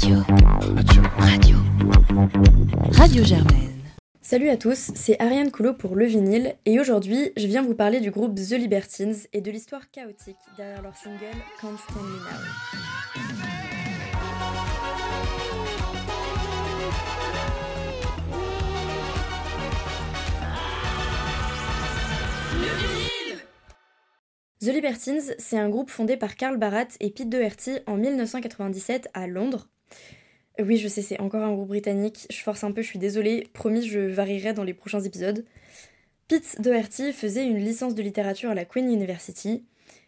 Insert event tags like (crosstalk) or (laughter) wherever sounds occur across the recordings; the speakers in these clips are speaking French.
Radio. Radio. Radio. Radio Germaine. Salut à tous, c'est Ariane Coulot pour Le Vinyle et aujourd'hui je viens vous parler du groupe The Libertines et de l'histoire chaotique derrière leur single Can't Stand Me Now. The Libertines, c'est un groupe fondé par Carl Barat et Pete Doherty en 1997 à Londres. Oui, je sais, c'est encore un groupe britannique, je force un peu, je suis désolée, promis, je varierai dans les prochains épisodes. Pete Doherty faisait une licence de littérature à la Queen University.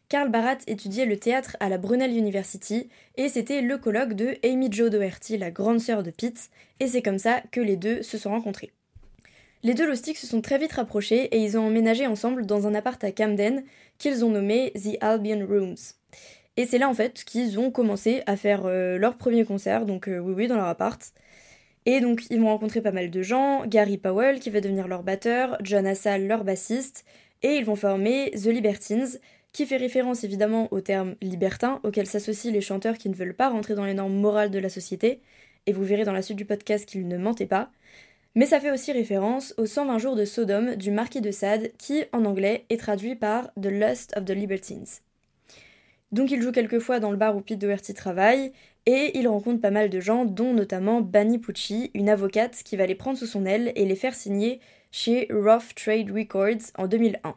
Carl Barat étudiait le théâtre à la Brunel University et c'était le colloque de Amy Jo Doherty, la grande sœur de Pete, et c'est comme ça que les deux se sont rencontrés. Les deux loustiques se sont très vite rapprochés et ils ont emménagé ensemble dans un appart à Camden qu'ils ont nommé The Albion Rooms. Et c'est là en fait qu'ils ont commencé à faire euh, leur premier concert, donc euh, oui oui dans leur appart. Et donc ils vont rencontrer pas mal de gens, Gary Powell qui va devenir leur batteur, John Assal leur bassiste, et ils vont former The Libertines, qui fait référence évidemment au terme libertin auquel s'associent les chanteurs qui ne veulent pas rentrer dans les normes morales de la société, et vous verrez dans la suite du podcast qu'ils ne mentaient pas. Mais ça fait aussi référence aux 120 jours de Sodome du marquis de Sade, qui en anglais est traduit par The Lust of the Libertines. Donc il joue quelquefois dans le bar où Pete Doherty travaille, et il rencontre pas mal de gens, dont notamment Banny Pucci, une avocate qui va les prendre sous son aile et les faire signer chez Rough Trade Records en 2001.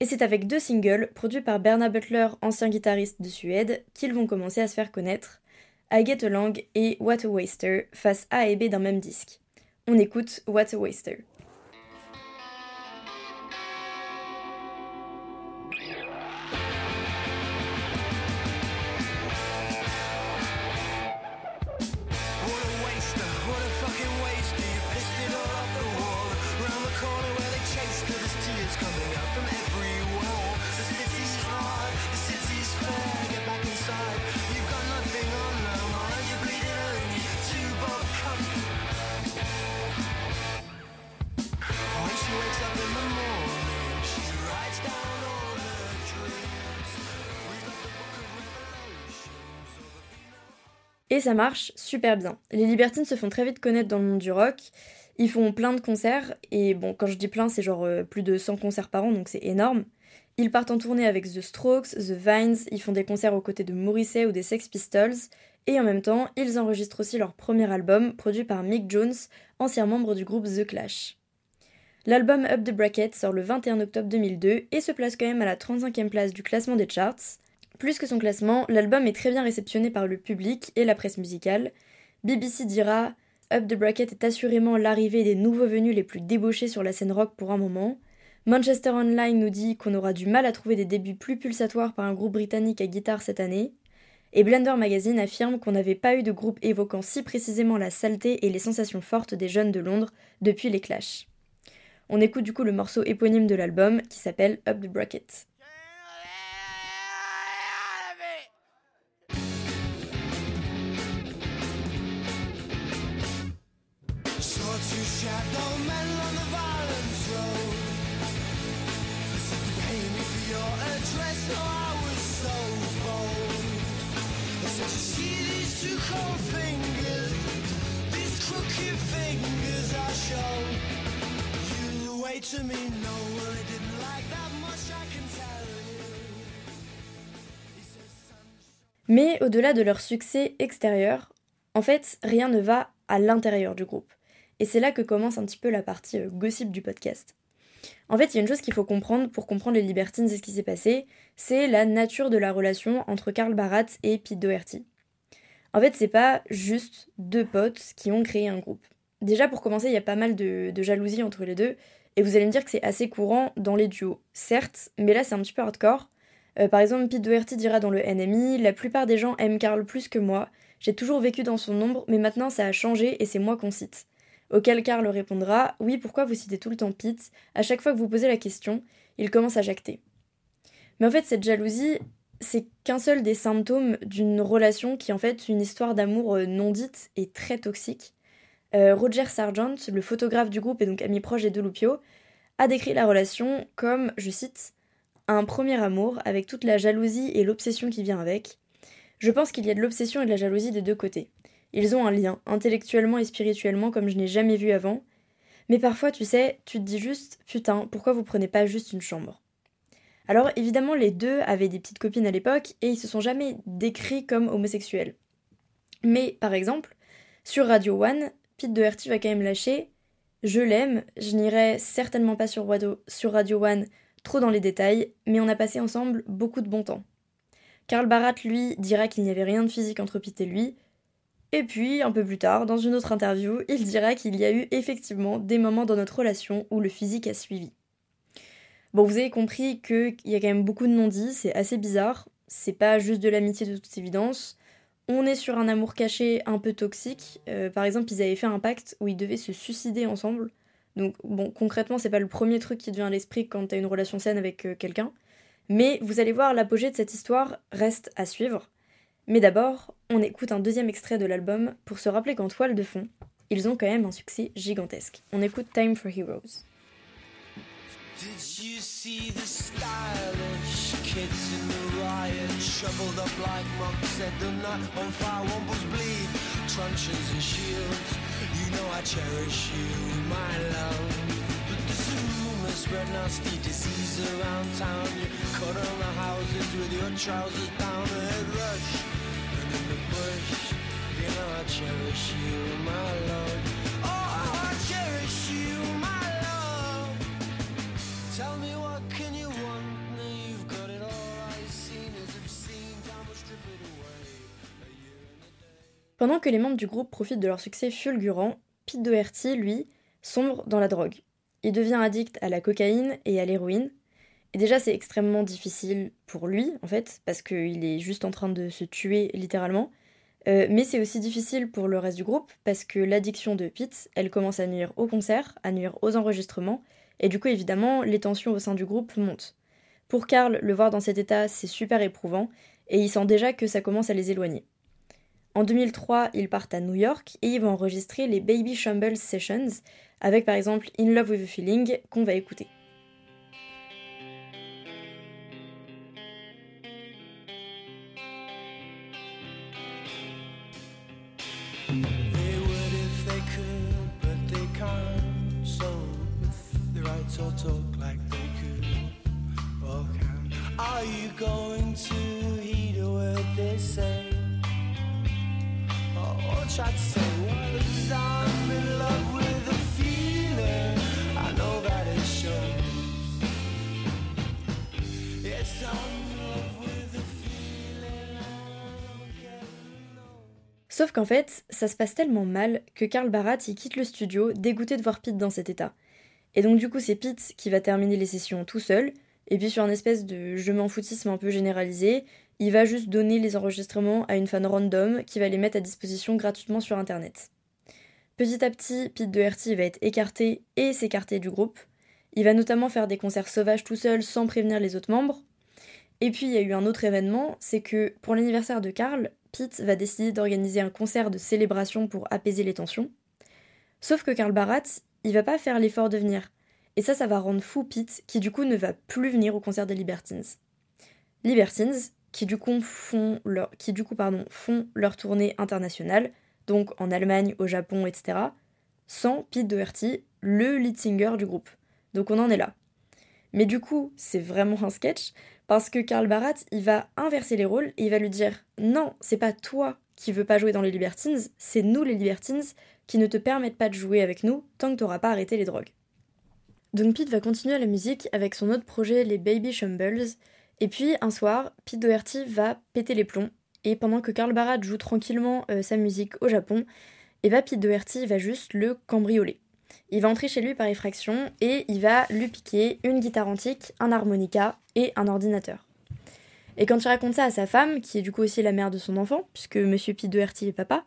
Et c'est avec deux singles, produits par Bernard Butler, ancien guitariste de Suède, qu'ils vont commencer à se faire connaître, I Get Along et What a Waster, face A et B d'un même disque. On écoute What a Waster. Et ça marche super bien. Les Libertines se font très vite connaître dans le monde du rock. Ils font plein de concerts, et bon, quand je dis plein, c'est genre euh, plus de 100 concerts par an, donc c'est énorme. Ils partent en tournée avec The Strokes, The Vines, ils font des concerts aux côtés de Morrissey ou des Sex Pistols, et en même temps, ils enregistrent aussi leur premier album, produit par Mick Jones, ancien membre du groupe The Clash. L'album Up the Bracket sort le 21 octobre 2002 et se place quand même à la 35e place du classement des charts, plus que son classement, l'album est très bien réceptionné par le public et la presse musicale. BBC dira Up the Bracket est assurément l'arrivée des nouveaux venus les plus débauchés sur la scène rock pour un moment. Manchester Online nous dit qu'on aura du mal à trouver des débuts plus pulsatoires par un groupe britannique à guitare cette année. Et Blender Magazine affirme qu'on n'avait pas eu de groupe évoquant si précisément la saleté et les sensations fortes des jeunes de Londres depuis les Clash. On écoute du coup le morceau éponyme de l'album qui s'appelle Up the Bracket. Mais au-delà de leur succès extérieur, en fait, rien ne va à l'intérieur du groupe. Et c'est là que commence un petit peu la partie euh, gossip du podcast. En fait, il y a une chose qu'il faut comprendre pour comprendre les Libertines et ce qui s'est passé, c'est la nature de la relation entre Karl Barat et Pete Doherty. En fait, c'est pas juste deux potes qui ont créé un groupe. Déjà, pour commencer, il y a pas mal de, jalousie entre les deux, et vous allez me dire que c'est assez courant dans les duos. Certes, mais là c'est un petit peu hardcore. Euh, par exemple, Pete Doherty dira dans le NMI La plupart des gens aiment Carl plus que moi. J'ai toujours vécu dans son ombre, mais maintenant ça a changé et c'est moi qu'on cite. Auquel Carl répondra Oui, pourquoi vous citez tout le temps Pete? À chaque fois que vous posez la question, il commence à jacter. Mais en fait, cette jalousie, c'est qu'un seul des symptômes d'une relation qui est en fait une histoire d'amour euh, non dite et très toxique. Euh, Roger Sargent, le photographe du groupe et donc ami proche des deux Lupio, a décrit la relation comme, je cite, un premier amour avec toute la jalousie et l'obsession qui vient avec. Je pense qu'il y a de l'obsession et de la jalousie des deux côtés. Ils ont un lien, intellectuellement et spirituellement, comme je n'ai jamais vu avant. Mais parfois, tu sais, tu te dis juste, putain, pourquoi vous prenez pas juste une chambre? Alors évidemment, les deux avaient des petites copines à l'époque et ils se sont jamais décrits comme homosexuels. Mais par exemple, sur Radio One, Pete Doherty va quand même lâcher Je l'aime, je n'irai certainement pas sur Radio One trop dans les détails, mais on a passé ensemble beaucoup de bon temps. Karl Barat, lui, dira qu'il n'y avait rien de physique entre Pete et lui, et puis, un peu plus tard, dans une autre interview, il dira qu'il y a eu effectivement des moments dans notre relation où le physique a suivi. Bon, vous avez compris qu'il y a quand même beaucoup de non-dits, c'est assez bizarre, c'est pas juste de l'amitié de toute évidence. On est sur un amour caché un peu toxique. Euh, par exemple, ils avaient fait un pacte où ils devaient se suicider ensemble. Donc, bon, concrètement, c'est pas le premier truc qui te vient à l'esprit quand t'as une relation saine avec euh, quelqu'un. Mais vous allez voir, l'apogée de cette histoire reste à suivre. Mais d'abord, on écoute un deuxième extrait de l'album pour se rappeler qu'en toile de fond, ils ont quand même un succès gigantesque. On écoute Time for Heroes. Kids in the riot Shoveled up like monks at the night on fire Wombles bleed, truncheons and shields. You know I cherish you, my love. But there's a rumor spread nasty disease around town. You cut on the houses with your trousers down a head rush Pendant que les membres du groupe profitent de leur succès fulgurant, Pete Doherty, lui, sombre dans la drogue. Il devient addict à la cocaïne et à l'héroïne. Et déjà, c'est extrêmement difficile pour lui, en fait, parce qu'il est juste en train de se tuer littéralement. Euh, mais c'est aussi difficile pour le reste du groupe parce que l'addiction de Pete, elle commence à nuire au concert, à nuire aux enregistrements, et du coup évidemment les tensions au sein du groupe montent. Pour Carl, le voir dans cet état, c'est super éprouvant, et il sent déjà que ça commence à les éloigner. En 2003, ils partent à New York et ils vont enregistrer les Baby Shambles Sessions, avec par exemple In Love with a Feeling qu'on va écouter. If Sauf qu'en fait, ça se passe tellement mal que Karl Barat y quitte le studio, dégoûté de voir Pete dans cet état. Et donc du coup c'est Pete qui va terminer les sessions tout seul, et puis sur un espèce de je m'en foutisme un peu généralisé, il va juste donner les enregistrements à une fan random qui va les mettre à disposition gratuitement sur internet. Petit à petit, Pete Doherty va être écarté et s'écarter du groupe. Il va notamment faire des concerts sauvages tout seul sans prévenir les autres membres. Et puis il y a eu un autre événement, c'est que pour l'anniversaire de Karl, Pete va décider d'organiser un concert de célébration pour apaiser les tensions. Sauf que Karl Barat, il va pas faire l'effort de venir. Et ça, ça va rendre fou Pete, qui du coup ne va plus venir au concert des Libertines. Libertines, qui du coup font leur, font leur tournée internationale, donc en Allemagne, au Japon, etc., sans Pete Doherty, le lead singer du groupe. Donc on en est là. Mais du coup, c'est vraiment un sketch, parce que Karl Barat, il va inverser les rôles et il va lui dire Non, c'est pas toi qui veux pas jouer dans les Libertines, c'est nous les Libertines qui ne te permettent pas de jouer avec nous tant que t'auras pas arrêté les drogues. Donc Pete va continuer la musique avec son autre projet, les Baby Shumbles, et puis un soir, Pete Doherty va péter les plombs, et pendant que Karl Barat joue tranquillement euh, sa musique au Japon, et va Pete Doherty va juste le cambrioler. Il va entrer chez lui par effraction et il va lui piquer une guitare antique, un harmonica et un ordinateur. Et quand il raconte ça à sa femme, qui est du coup aussi la mère de son enfant, puisque Monsieur P. Doherty est papa,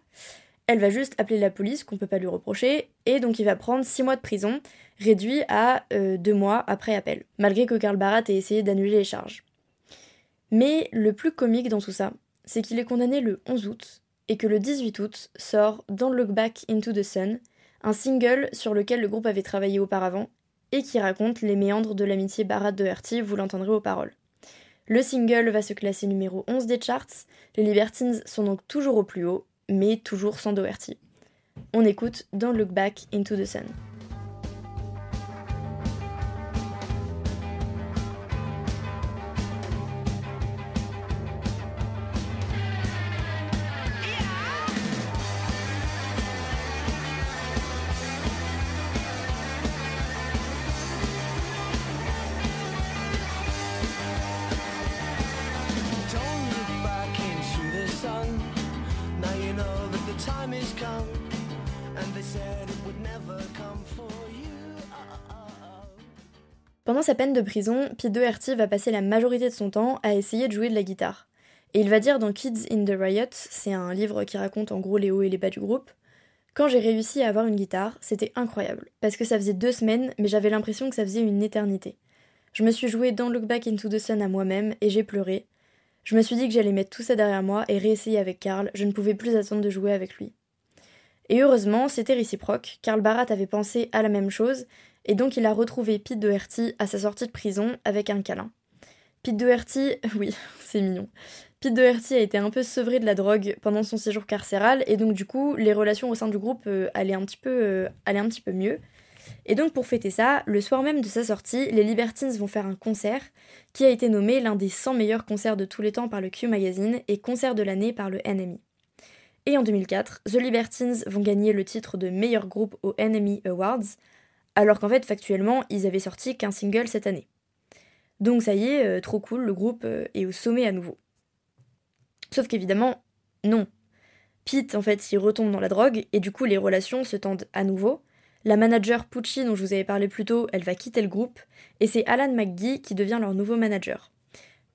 elle va juste appeler la police, qu'on peut pas lui reprocher, et donc il va prendre 6 mois de prison, réduit à 2 euh, mois après appel, malgré que Karl Barat ait essayé d'annuler les charges. Mais le plus comique dans tout ça, c'est qu'il est condamné le 11 août, et que le 18 août sort Don't Look Back into the Sun, un single sur lequel le groupe avait travaillé auparavant et qui raconte les méandres de l'amitié Barat de vous l'entendrez aux paroles. Le single va se classer numéro 11 des charts, les Libertines sont donc toujours au plus haut, mais toujours sans Doherty. On écoute Don't Look Back into the Sun. Sa peine de prison, Pete Doherty va passer la majorité de son temps à essayer de jouer de la guitare. Et il va dire dans Kids in the Riot, c'est un livre qui raconte en gros les hauts et les bas du groupe, quand j'ai réussi à avoir une guitare, c'était incroyable, parce que ça faisait deux semaines, mais j'avais l'impression que ça faisait une éternité. Je me suis joué Don't Look Back into the Sun à moi-même et j'ai pleuré. Je me suis dit que j'allais mettre tout ça derrière moi et réessayer avec Carl, je ne pouvais plus attendre de jouer avec lui. Et heureusement, c'était réciproque, Karl Barat avait pensé à la même chose, et donc il a retrouvé Pete Doherty à sa sortie de prison avec un câlin. Pete Doherty, (laughs) oui, c'est mignon. Pete Doherty a été un peu sevré de la drogue pendant son séjour carcéral et donc du coup les relations au sein du groupe euh, allaient, un petit peu, euh, allaient un petit peu mieux. Et donc pour fêter ça, le soir même de sa sortie, les Libertines vont faire un concert qui a été nommé l'un des 100 meilleurs concerts de tous les temps par le Q Magazine et concert de l'année par le NME. Et en 2004, The Libertines vont gagner le titre de meilleur groupe au NME Awards, alors qu'en fait, factuellement, ils avaient sorti qu'un single cette année. Donc ça y est, euh, trop cool, le groupe euh, est au sommet à nouveau. Sauf qu'évidemment, non. Pete, en fait, il retombe dans la drogue, et du coup, les relations se tendent à nouveau. La manager Pucci, dont je vous avais parlé plus tôt, elle va quitter le groupe, et c'est Alan McGee qui devient leur nouveau manager.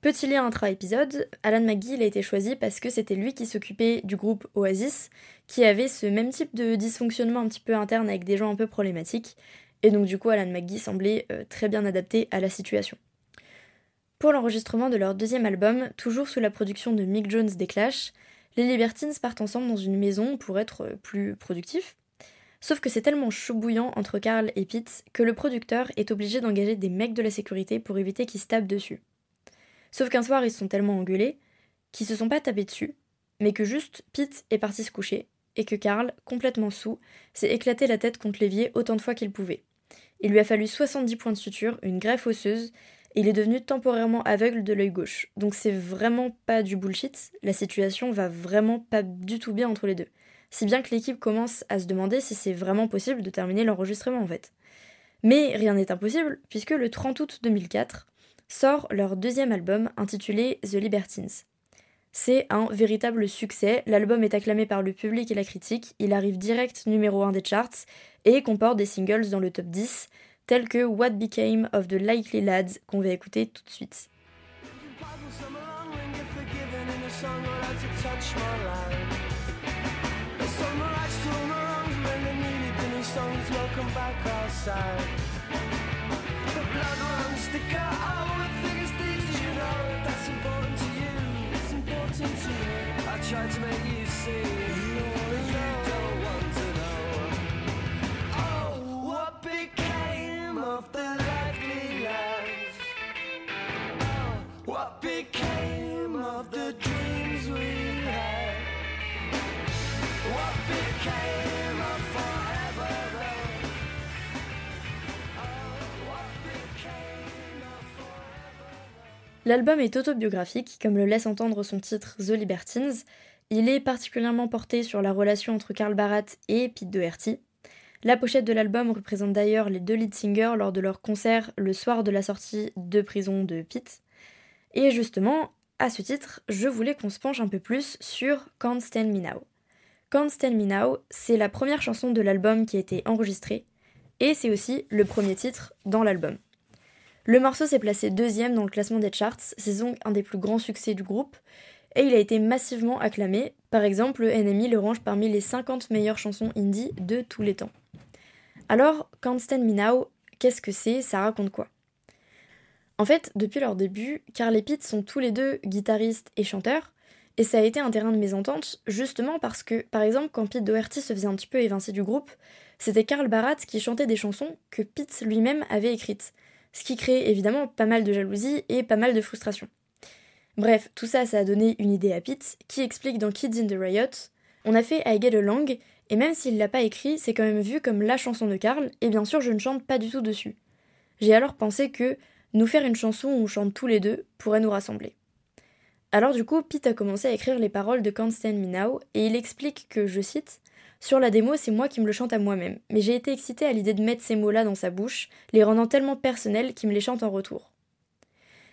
Petit lien intra-épisode, Alan McGee a été choisi parce que c'était lui qui s'occupait du groupe Oasis, qui avait ce même type de dysfonctionnement un petit peu interne avec des gens un peu problématiques, et donc du coup, Alan McGee semblait euh, très bien adapté à la situation. Pour l'enregistrement de leur deuxième album, toujours sous la production de Mick Jones des Clash, les Libertines partent ensemble dans une maison pour être euh, plus productifs. Sauf que c'est tellement chaud bouillant entre Carl et Pete que le producteur est obligé d'engager des mecs de la sécurité pour éviter qu'ils se tapent dessus. Sauf qu'un soir, ils se sont tellement engueulés qu'ils se sont pas tapés dessus, mais que juste Pete est parti se coucher et que Carl, complètement sous, s'est éclaté la tête contre l'évier autant de fois qu'il pouvait. Il lui a fallu 70 points de suture, une greffe osseuse, et il est devenu temporairement aveugle de l'œil gauche. Donc c'est vraiment pas du bullshit, la situation va vraiment pas du tout bien entre les deux. Si bien que l'équipe commence à se demander si c'est vraiment possible de terminer l'enregistrement en fait. Mais rien n'est impossible, puisque le 30 août 2004 sort leur deuxième album intitulé The Libertines. C'est un véritable succès, l'album est acclamé par le public et la critique, il arrive direct numéro 1 des charts et comporte des singles dans le top 10, tels que What Became of the Likely Lads qu'on va écouter tout de suite. L'album est autobiographique, comme le laisse entendre son titre The Libertines. Il est particulièrement porté sur la relation entre Karl Barat et Pete Doherty. La pochette de l'album représente d'ailleurs les deux lead singers lors de leur concert le soir de la sortie de prison de Pete. Et justement, à ce titre, je voulais qu'on se penche un peu plus sur Can't Stand Me Now. Can't Stand Me Now, c'est la première chanson de l'album qui a été enregistrée, et c'est aussi le premier titre dans l'album. Le morceau s'est placé deuxième dans le classement des charts, c'est donc un des plus grands succès du groupe, et il a été massivement acclamé. Par exemple, le NME le range parmi les 50 meilleures chansons indie de tous les temps. Alors, Can't Stand Me Now, qu'est-ce que c'est? Ça raconte quoi? En fait, depuis leur début, Carl et Pete sont tous les deux guitaristes et chanteurs, et ça a été un terrain de mésentente, justement parce que, par exemple, quand Pete Doherty se faisait un petit peu évincer du groupe, c'était Karl Barat qui chantait des chansons que Pete lui-même avait écrites ce qui crée évidemment pas mal de jalousie et pas mal de frustration. Bref, tout ça, ça a donné une idée à Pete, qui explique dans Kids in the Riot On a fait I Get Along, et même s'il l'a pas écrit, c'est quand même vu comme la chanson de Carl, et bien sûr je ne chante pas du tout dessus. J'ai alors pensé que nous faire une chanson où on chante tous les deux pourrait nous rassembler. Alors du coup, Pete a commencé à écrire les paroles de Can't Stand et il explique que, je cite, Sur la démo, c'est moi qui me le chante à moi-même, mais j'ai été excitée à l'idée de mettre ces mots-là dans sa bouche, les rendant tellement personnels qu'il me les chante en retour.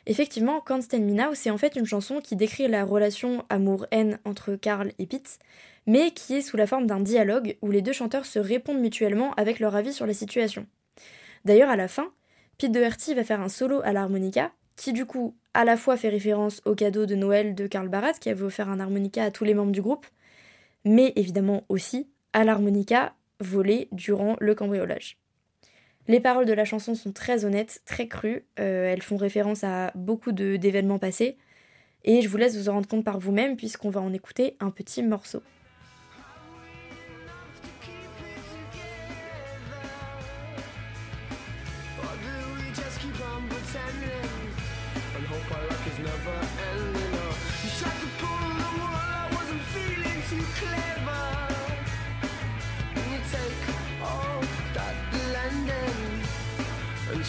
Effectivement, Can't Stand Me c'est en fait une chanson qui décrit la relation amour-haine entre Carl et Pete, mais qui est sous la forme d'un dialogue où les deux chanteurs se répondent mutuellement avec leur avis sur la situation. D'ailleurs, à la fin, Pete Doherty va faire un solo à l'harmonica, qui du coup à la fois fait référence au cadeau de Noël de Karl Barat, qui avait offert un harmonica à tous les membres du groupe, mais évidemment aussi à l'harmonica volé durant le cambriolage. Les paroles de la chanson sont très honnêtes, très crues, euh, elles font référence à beaucoup d'événements passés, et je vous laisse vous en rendre compte par vous-même puisqu'on va en écouter un petit morceau.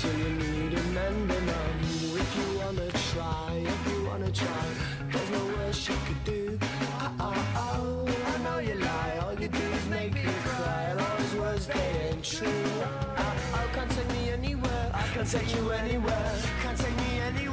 So you need a mending on If you wanna try, if you wanna try. There's no worse you could do. Oh, oh, oh, I know you lie. All you do is make me cry. All those words, they ain't true. Oh, oh, can't take me anywhere. I can't take you anywhere. Can't take me anywhere.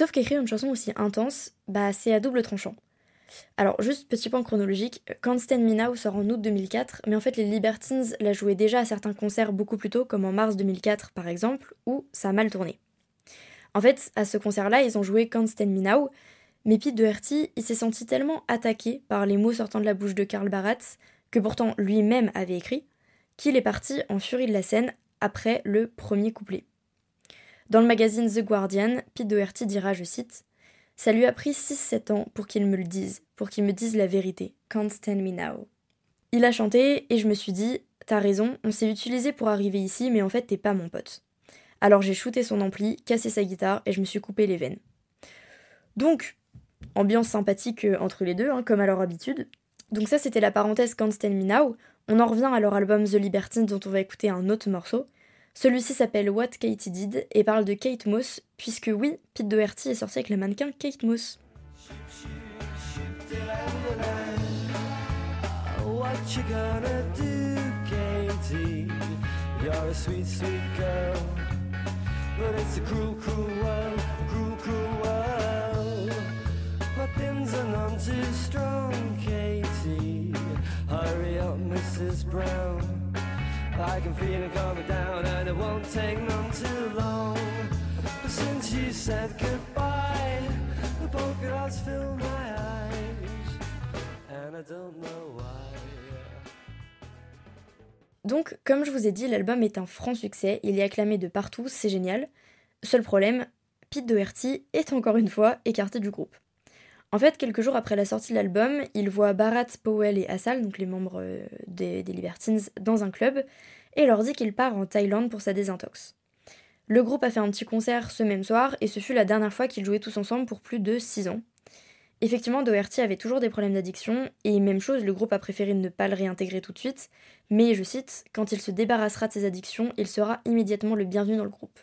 Sauf qu'écrire une chanson aussi intense, bah c'est à double tranchant. Alors, juste petit point chronologique, Can't Stand sort en août 2004, mais en fait les Libertines la jouaient déjà à certains concerts beaucoup plus tôt, comme en mars 2004 par exemple, où ça a mal tourné. En fait, à ce concert-là, ils ont joué Can't Stand mais Pete Doherty, il s'est senti tellement attaqué par les mots sortant de la bouche de Karl Barat, que pourtant lui-même avait écrit, qu'il est parti en furie de la scène après le premier couplet. Dans le magazine The Guardian, Pete Doherty dira, je cite, Ça lui a pris 6-7 ans pour qu'il me le dise, pour qu'il me dise la vérité. Can't stand me now. Il a chanté et je me suis dit, T'as raison, on s'est utilisé pour arriver ici, mais en fait t'es pas mon pote. Alors j'ai shooté son ampli, cassé sa guitare et je me suis coupé les veines. Donc, ambiance sympathique euh, entre les deux, hein, comme à leur habitude. Donc ça c'était la parenthèse Can't Stand Me Now. On en revient à leur album The Libertine dont on va écouter un autre morceau. Celui-ci s'appelle What Katie Did et parle de Kate Moss, puisque oui, Pete Doherty est sorti avec le mannequin Kate Moss. Comme je vous ai dit, l'album est un franc succès, il est acclamé de partout, c'est génial. Seul problème, Pete Doherty est encore une fois écarté du groupe. En fait, quelques jours après la sortie de l'album, il voit Barat, Powell et Assal, donc les membres euh, des, Libertines, dans un club, et leur dit qu'il part en Thaïlande pour sa désintox. Le groupe a fait un petit concert ce même soir, et ce fut la dernière fois qu'ils jouaient tous ensemble pour plus de 6 ans. Effectivement, Doherty avait toujours des problèmes d'addiction, et même chose, le groupe a préféré ne pas le réintégrer tout de suite, mais je cite, quand il se débarrassera de ses addictions, il sera immédiatement le bienvenu dans le groupe.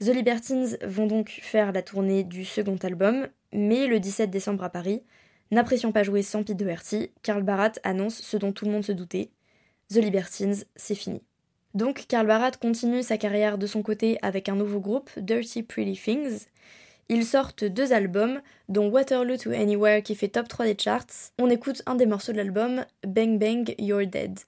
The Libertines vont donc faire la tournée du second album, mais le 17 décembre à Paris, N'appréciant pas jouer sans Pete Doherty, Karl Barat annonce ce dont tout le monde se doutait The Libertines, c'est fini. Donc Karl Barat continue sa carrière de son côté avec un nouveau groupe, Dirty Pretty Things. Ils sortent deux albums, dont Waterloo to Anywhere qui fait top 3 des charts. On écoute un des morceaux de l'album, Bang Bang You're Dead.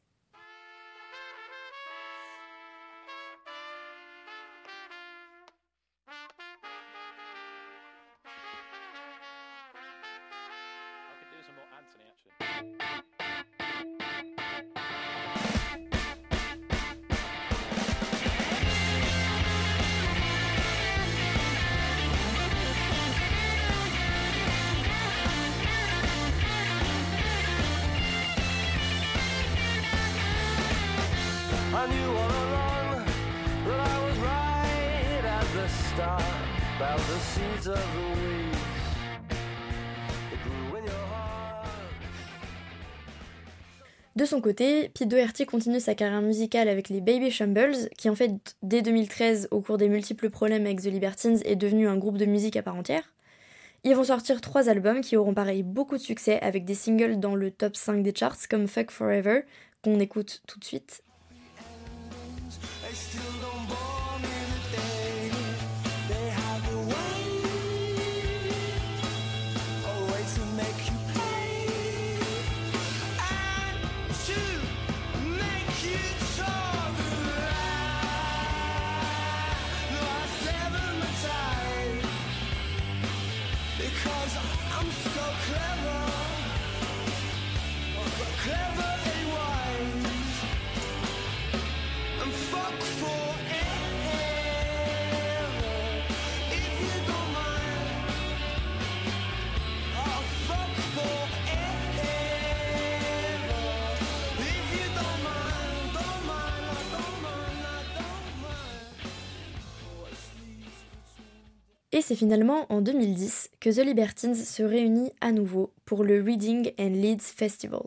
De son côté, Pete Doherty continue sa carrière musicale avec les Baby Shambles, qui en fait, dès 2013, au cours des multiples problèmes avec The Libertines, est devenu un groupe de musique à part entière. Ils vont sortir trois albums qui auront pareil beaucoup de succès avec des singles dans le top 5 des charts comme Fuck Forever, qu'on écoute tout de suite. Et c'est finalement en 2010 que The Libertines se réunit à nouveau pour le Reading and Leeds Festival.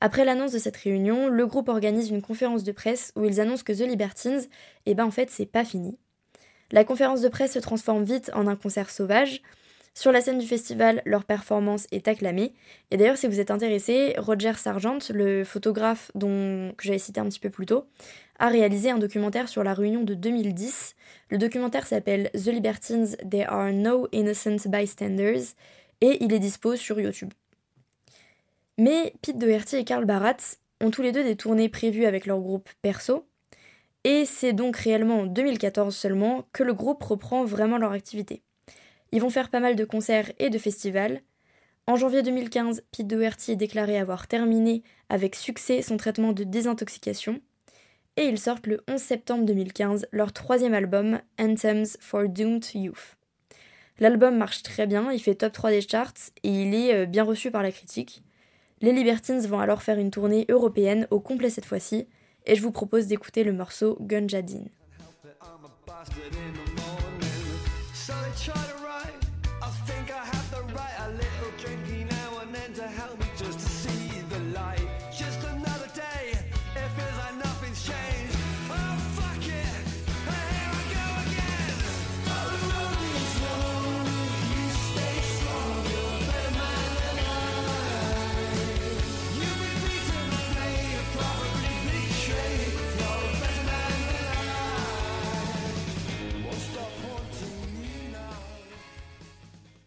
Après l'annonce de cette réunion, le groupe organise une conférence de presse où ils annoncent que The Libertines, eh ben en fait, c'est pas fini. La conférence de presse se transforme vite en un concert sauvage. Sur la scène du festival, leur performance est acclamée. Et d'ailleurs, si vous êtes intéressé, Roger Sargent, le photographe dont, que j'avais cité un petit peu plus tôt, a réalisé un documentaire sur la réunion de 2010. Le documentaire s'appelle The Libertines, There Are No Innocent Bystanders et il est dispo sur YouTube. Mais Pete Doherty et Karl Barat ont tous les deux des tournées prévues avec leur groupe perso, et c'est donc réellement en 2014 seulement que le groupe reprend vraiment leur activité. Ils vont faire pas mal de concerts et de festivals. En janvier 2015, Pete Doherty est déclaré avoir terminé avec succès son traitement de désintoxication, et ils sortent le 11 septembre 2015 leur troisième album, Anthems for Doomed Youth. L'album marche très bien, il fait top 3 des charts et il est euh, bien reçu par la critique. Les Libertines vont alors faire une tournée européenne au complet cette fois-ci, et je vous propose d'écouter le morceau Gunjadin.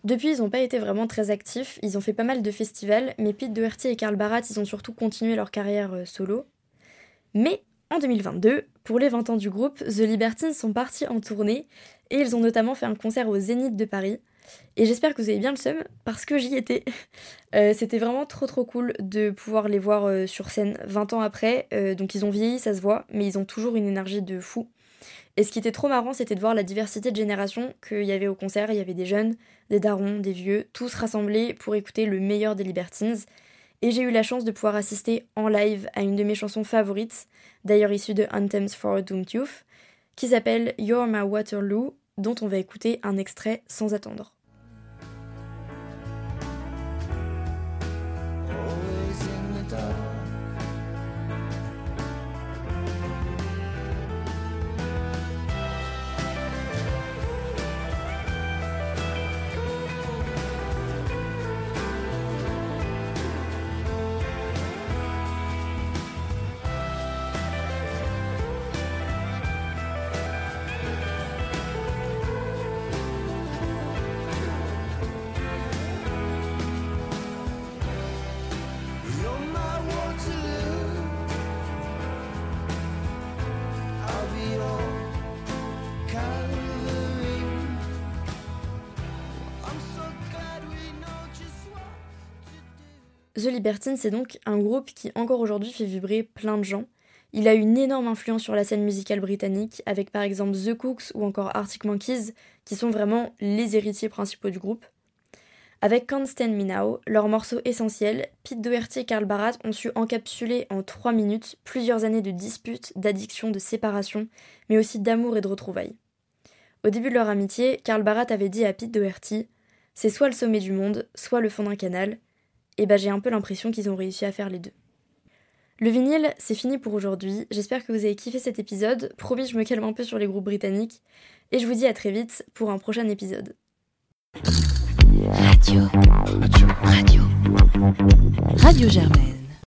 Depuis, ils n'ont pas été vraiment très actifs, ils ont fait pas mal de festivals, mais Pete Doherty et Karl Barat, ils ont surtout continué leur carrière euh, solo. Mais en 2022, pour les 20 ans du groupe, The Libertines sont partis en tournée et ils ont notamment fait un concert au Zénith de Paris. Et j'espère que vous avez bien le seum parce que j'y étais. (laughs) Euh, c'était vraiment trop trop cool de pouvoir les voir euh, sur scène 20 ans après. donc ils ont vieilli, ça se voit, mais ils ont toujours une énergie de fou. Et ce qui était trop marrant, c'était de voir la diversité de générations qu'il y avait au concert. Il y avait des jeunes, des darons, des vieux, tous rassemblés pour écouter le meilleur des Libertines. Et j'ai eu la chance de pouvoir assister en live à une de mes chansons favorites, d'ailleurs issue de Anthems for a Doomed Youth, qui s'appelle You're My Waterloo, dont on va écouter un extrait sans attendre. The Libertines, c'est donc un groupe qui encore aujourd'hui fait vibrer plein de gens. Il a une énorme influence sur la scène musicale britannique, avec par exemple The Cooks ou encore Arctic Monkeys, qui sont vraiment les héritiers principaux du groupe. Avec Can't Stand Me leur morceau essentiel, Pete Doherty et Carl Barat ont su encapsuler en 3 minutes plusieurs années de disputes, d'addiction, de séparation, mais aussi d'amour et de retrouvailles. Au début de leur amitié, Carl Barat avait dit à Pete Doherty C'est soit le sommet du monde, soit le fond d'un canal, et bah j'ai un peu l'impression qu'ils ont réussi à faire les deux. Le vinyle, c'est fini pour aujourd'hui. J'espère que vous avez kiffé cet épisode. Promis, je me calme un peu sur les groupes britanniques. Et je vous dis à très vite pour un prochain épisode. Radio. Radio. Radio. Radio Germaine.